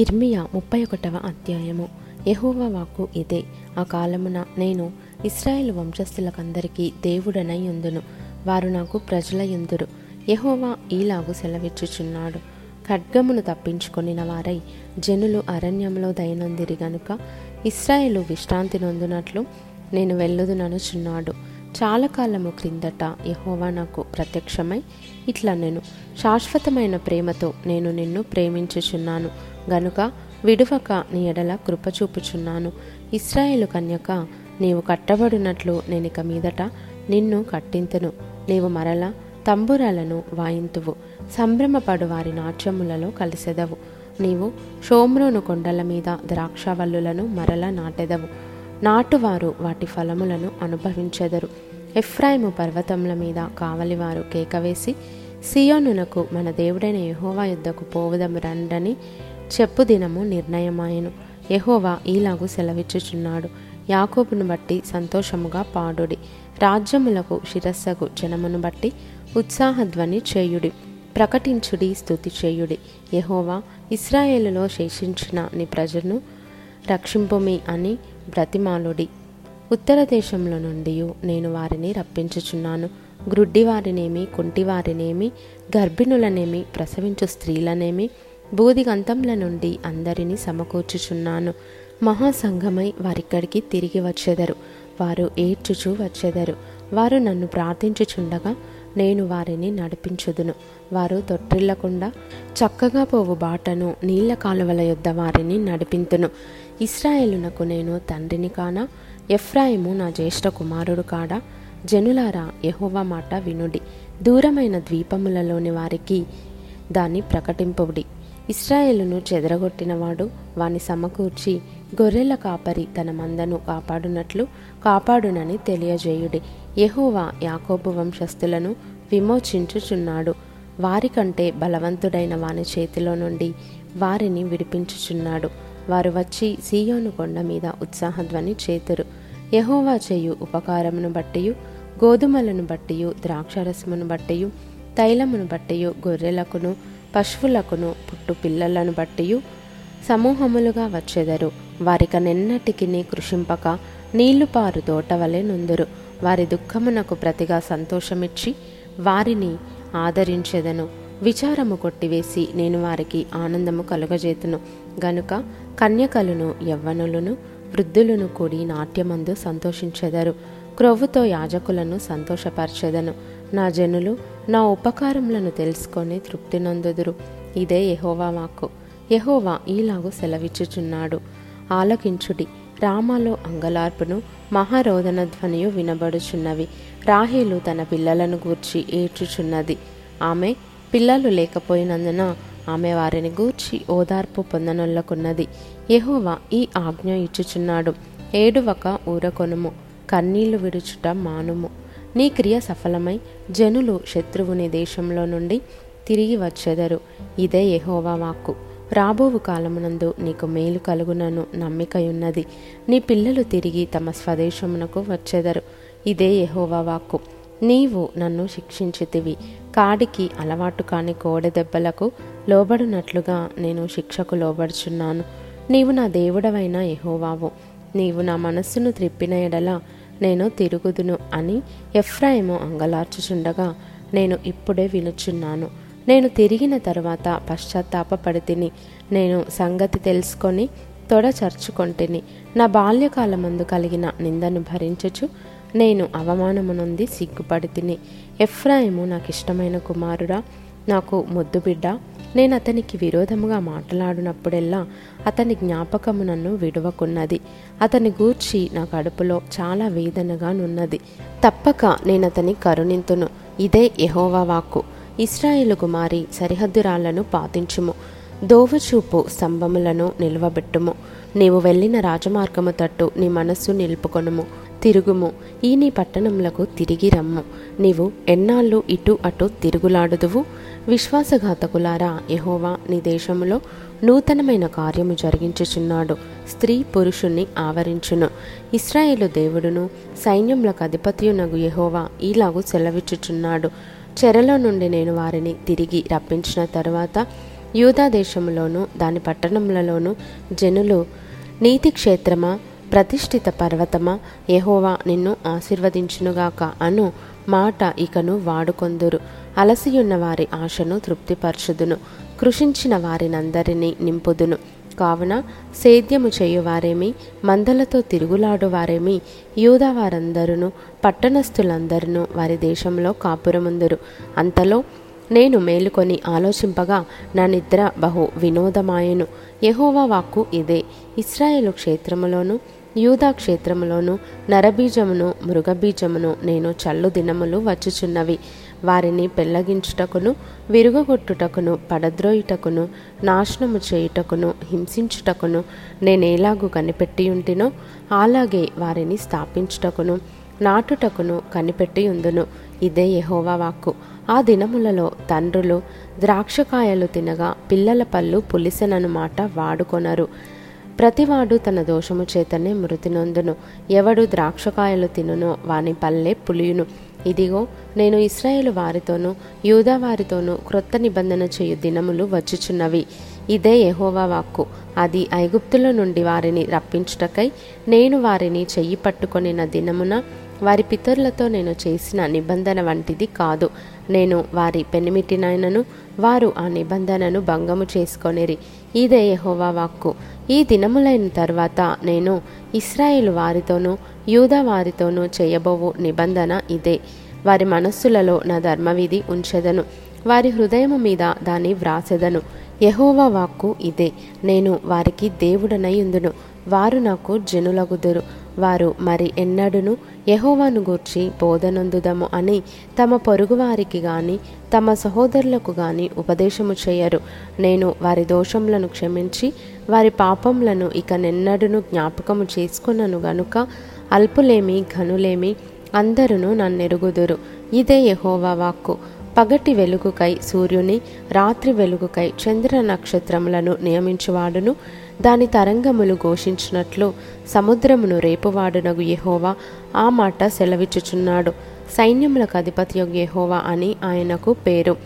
ఇర్మియా ముప్పై ఒకటవ అధ్యాయము. యహోవా వాక్కు ఇదే. ఆ కాలమున నేను ఇస్రాయేల్ వంశస్థులకందరికీ దేవుడనై ఉందును. వారు నాకు ప్రజల ఎందురు యహోవా ఈలాగు సెలవిచ్చుచున్నాడు. ఖడ్గమును తప్పించుకొనిన వారై జనులు అరణ్యంలో దయనందిరి గనుక ఇస్రాయేలు విశ్రాంతి నొందునట్లు నేను వెళ్ళదుననుచున్నాడు. చాలా కాలము క్రిందట యహోవా నాకు ప్రత్యక్షమై ఇట్లా నేను శాశ్వతమైన ప్రేమతో నేను నిన్ను ప్రేమించుచున్నాను. గనుక విడువక నీ ఎడల కృపచూపుచున్నాను ఇస్రాయేలు కన్యక నీవు కట్టబడినట్లు నేనిక మీదట నిన్ను కట్టింతును. నీవు మరల తంబురాలను వాయింతువు. సంభ్రమపడు వారి నాట్యములలో కలిసెదవు. నీవు షోమ్రోను కొండల మీద ద్రాక్షవల్లులను మరల నాటెదవు. నాటువారు వాటి ఫలములను అనుభవించెదరు. ఎఫ్రాయిము పర్వతముల మీద కావలివారు కేకవేసి సియోనునకు మన దేవుడైన యహోవా యుద్ధకు పోవుదము రండని చెప్పు దినము నిర్ణయమాయను. యహోవా ఈలాగు సెలవిచ్చుచున్నాడు. యాకోబును బట్టి సంతోషముగా పాడుడి. రాజ్యములకు శిరస్సకు జనమును బట్టి ఉత్సాహధ్వని చేయుడి. ప్రకటించుడి స్థుతి చేయుడి. యహోవా ఇస్రాయేలులో శేషించిన నీ ప్రజను రక్షింపుమి అని బ్రతిమాలుడి. ఉత్తర దేశంలో నుండి నేను వారిని రప్పించుచున్నాను. గ్రుడ్డి వారినేమి కుంటి వారినేమి గర్భిణులనేమి ప్రసవించు స్త్రీలనేమి బోధిగంతంల నుండి అందరినీ సమకూర్చుచున్నాను. మహాసంఘమై వారిక్కడికి తిరిగి వచ్చెదరు. వారు ఏడ్చుచూ వచ్చెదరు. వారు నన్ను ప్రార్థించుచుండగా నేను వారిని నడిపించుదును. వారు తొట్టిల్లకుండా చక్కగా పోవు బాటను నీళ్ళ కాలువల యొద్ద వారిని నడిపింతును. ఇస్రాయేలునకు నేను తండ్రిని కానా? ఎఫ్రాయిము నా జ్యేష్ఠ కుమారుడు కాడా? జనులారా యహోవా మాట వినుడి. దూరమైన ద్వీపములలోని వారికి దాన్ని ప్రకటింపుడి. ఇస్రాయేలును చెదరగొట్టినవాడు వాని సమకూర్చి గొర్రెల కాపరి తన మందను కాపాడునట్లు కాపాడునని తెలియజేయుడి. యహోవా యాకోబు వంశస్థులను విమోచించుచున్నాడు. వారికంటే బలవంతుడైన వాని చేతిలో నుండి వారిని విడిపించుచున్నాడు. వారు వచ్చి సీయోను కొండ మీద ఉత్సాహధ్వని చేతురు. యహోవా చేయు ఉపకారమును బట్టియు గోధుమలను బట్టియు ద్రాక్షరసమును బట్టియు తైలమును బట్టియు గొర్రెలకును పశువులకును పుట్టు పిల్లలను బట్టియు సమూహములుగా వచ్చెదరు. వారికనెన్నటికి కృషింపక నీళ్ళు పారు తోటవలే నుందురు. వారి దుఃఖమునకు ప్రతిగా సంతోషమిచ్చి వారిని ఆదరించెదను. విచారము కొట్టివేసి నేను వారికి ఆనందము కలుగజేతును. గనుక కన్యకలను యవ్వనులను వృద్ధులను కూడి నాట్యమందు సంతోషించెదరు. క్రొవ్వుతో యాజకులను సంతోషపరచెదను. నా జనులు నా ఉపకారములను తెలుసుకొని తృప్తి నొందుదురు. ఇదే యహోవా మాకు యహోవా ఈలాగు సెలవిచ్చుచున్నాడు. ఆలకించుడి. రామాలో అంగలార్పును మహారోదన ధ్వనియు వినబడుచున్నవి. రాహేలు తన పిల్లలను గూర్చి ఏడ్చుచున్నది. ఆమె పిల్లలు లేకపోయినందున ఆమె వారిని గూర్చి ఓదార్పు పొందనొల్లకున్నది. యహోవా ఈ ఆజ్ఞ ఇచ్చుచున్నాడు. ఏడువక ఊరకొనుము. కన్నీళ్ళు విడుచుట మానుము. నీ క్రియ సఫలమై జనులు శత్రువుని దేశంలో నుండి తిరిగి వచ్చెదరు. ఇదే యహోవా వాక్కు. రాబోవు కాలమునందు నీకు మేలు కలుగునను నమ్మికయున్నది. నీ పిల్లలు తిరిగి తమ స్వదేశమునకు వచ్చెదరు. ఇదే యహోవా వాక్కు. నీవు నన్ను శిక్షించితివి. కాడికి అలవాటు కాని కోడెదెబ్బలకు లోబడినట్లుగా నేను శిక్షకు లోబడుచున్నాను. నీవు నా దేవుడవైన యహోవావు. నీవు నా మనస్సును త్రిప్పిన ఎడల నేను తిరుగుదును అని ఎఫ్రాయిము అంగలార్చుచుండగా నేను ఇప్పుడే వినుచున్నాను. నేను తిరిగిన తర్వాత పశ్చాత్తాపపడి తిని నేను సంగతి తెలుసుకొని తొడ చర్చుకొంటిని. నా బాల్యకాలమందు కలిగిన నిందను భరించుచు నేను అవమానము నుండి సిగ్గుపడి తిని ఎఫ్రాయిము నాకు ఇష్టమైన కుమారుడా నాకు ముద్దు బిడ్డ నేను అతనికి విరోధముగా మాట్లాడినప్పుడెల్లా అతని జ్ఞాపకము నన్ను విడువకున్నది. అతని గూర్చి నా కడుపులో చాలా వేదనగా నున్నది. తప్పక నేను అతని కరుణింతును. ఇదే యహోవా వాక్కు. ఇస్రాయేలు కుమారి సరిహద్దురాళ్ళను పాతించుము. దోవచూపు స్తంభములను నిలవబెట్టుము. నీవు వెళ్ళిన రాజమార్గము తట్టు నీ మనస్సు నిలుపుకొనుము. తిరుగుము. ఈ నీ పట్టణములకు తిరిగి రమ్ము. నీవు ఎన్నాళ్ళు ఇటు అటు తిరుగులాడుదువు? విశ్వాసఘాతకులారా యహోవా నీ దేశములో నూతనమైన కార్యము జరిగించుచున్నాడు. స్త్రీ పురుషుణ్ణి ఆవరించును. ఇస్రాయేలు దేవుడును సైన్యములకు అధిపతియునగు యహోవా ఈలాగు సెలవిచ్చుచున్నాడు. చెరలో నుండి నేను వారిని తిరిగి రప్పించిన తరువాత యూదా దేశములోను దాని పట్టణములలోను జనులు నీతి క్షేత్రమా ప్రతిష్ఠిత పర్వతమా? యహోవా నిన్ను ఆశీర్వదించునుగాక అను మాట ఇకను వాడుకొందురు. అలసియున్న వారి ఆశను తృప్తిపరచుదును. కృషించిన వారినందరినీ నింపుదును. కావున సేద్యము చేయువారేమి? మందలతో తిరుగులాడువారేమి? యూదా పట్టణస్థులందరూ వారి దేశంలో కాపురముందురు. అంతలో నేను మేలుకొని ఆలోచింపగా నా నిద్ర బహు వినోదమాయను. యహోవా వాక్కు ఇదే. ఇస్రాయేలు క్షేత్రములోను యూదా క్షేత్రములోను నరబీజమును మృగబీజమును నేను చల్లు దినములు వచ్చుచున్నవి. వారిని పెళ్ళగించుటకును విరుగగొట్టుటకును పడద్రోయుటకును నాశనము చేయుటకును హింసించుటకును నేనేలాగు కనిపెట్టి ఉంటినో అలాగే వారిని స్థాపించుటకును నాటుటకును కనిపెట్టి ఉందును ఇదే యహోవా వాక్కు. ఆ దినములలో తండ్రులు ద్రాక్షకాయలు తినగా పిల్లల పళ్ళు పులిసెనను మాట వాడుకొనరు. ప్రతివాడు తన దోషము చేతనే మృతి నొందును. ఎవడు ద్రాక్షకాయలు తినునో వాని పల్లె పులియును. ఇదిగో నేను ఇస్రాయేలు వారితోనూ యూదా వారితోనూ క్రొత్త నిబంధన చేయు దినములు వచ్చుచున్నవి. ఇదే యహోవా వాక్కు. అది ఐగుప్తుల నుండి వారిని రప్పించుటకై నేను వారిని చెయ్యి పట్టుకొనిన దినమున వారి పితరులతో నేను చేసిన నిబంధన వంటిది కాదు. నేను వారి పెనిమిటినైనను వారు ఆ నిబంధనను భంగము చేసుకొనిరి. ఇదే యహోవా వాక్కు. ఈ దినములైన తర్వాత నేను ఇస్రాయేల్ వారితోనూ యూదా వారితోనూ చేయబోవు నిబంధన ఇదే. వారి మనస్సులలో నా ధర్మవిధి ఉంచెదను. వారి హృదయము మీద దాన్ని వ్రాసెదను. యహోవా వాక్కు ఇదే. నేను వారికి దేవుడనై ఉందును వారు నాకు జనులగుదురు. వారు మరి ఎన్నడును యహోవాను గూర్చి బోధనందుదము అని తమ పొరుగువారికి గాని తమ సహోదరులకు గాని ఉపదేశము చేయరు. నేను వారి దోషములను క్షమించి వారి పాపములను ఇక నిన్నడును జ్ఞాపకము చేసుకున్నను గనుక అల్పులేమి ఘనులేమి అందరూ నన్నెరుగుదురు. ఇదే యహోవా వాక్కు. పగటి వెలుగుకై సూర్యుని రాత్రి వెలుగుకై చంద్ర నక్షత్రములను నియమించువాడును. దాని తరంగములు ఘోషించినట్లు సముద్రమును రేపువాడునగు యహోవా ఆ మాట సెలవిచ్చుచున్నాడు. సైన్యములకు అధిపత్యగు యహోవా అని ఆయనకు పేరు.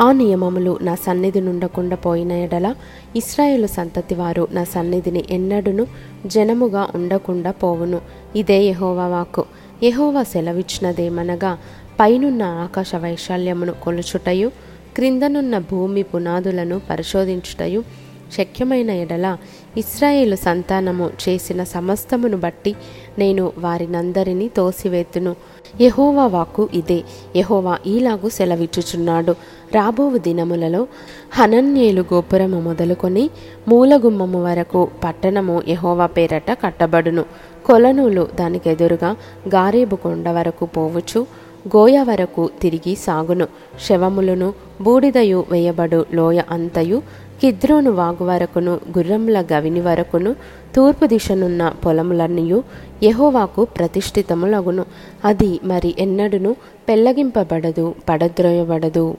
ఆ నియమములు నా సన్నిధి నుండకుండా పోయిన ఎడల ఇస్రాయేలు సంతతి వారు నా సన్నిధిని ఎన్నడును జనముగా ఉండకుండా పోవును. ఇదే యహోవా వాక్కు. యహోవా సెలవిచ్చినదేమనగా పైనున్న ఆకాశ వైశాల్యమును కొలుచుటయు క్రిందనున్న భూమి పునాదులను పరిశోధించుటయు శక్యమైన ఎడల ఇస్రాయేలు సంతానము చేసిన సమస్తమును బట్టి నేను వారినందరినీ తోసివేతును. యహోవా వాక్కు ఇదే. యహోవా ఈలాగు సెలవిచ్చుచున్నాడు. రాబోవు దినములలో హనన్యేలు గోపురము మొదలుకొని మూలగుమ్మము వరకు పట్టణము యహోవా పేరట కట్టబడును. కొలనులు దానికెదురుగా గారేబు కొండ వరకు పోవచ్చు గోయ వరకు తిరిగి సాగును. శవములను బూడిదయు వేయబడు లోయ అంతయు కిద్రోను వాగు వరకును గుర్రముల గవిని వరకును తూర్పు దిశనున్న పొలములన్నయు యెహోవాకు ప్రతిష్ఠితములగును. అది మరి ఎన్నడును? పెళ్ళగింపబడదు పడద్రోయబడదు.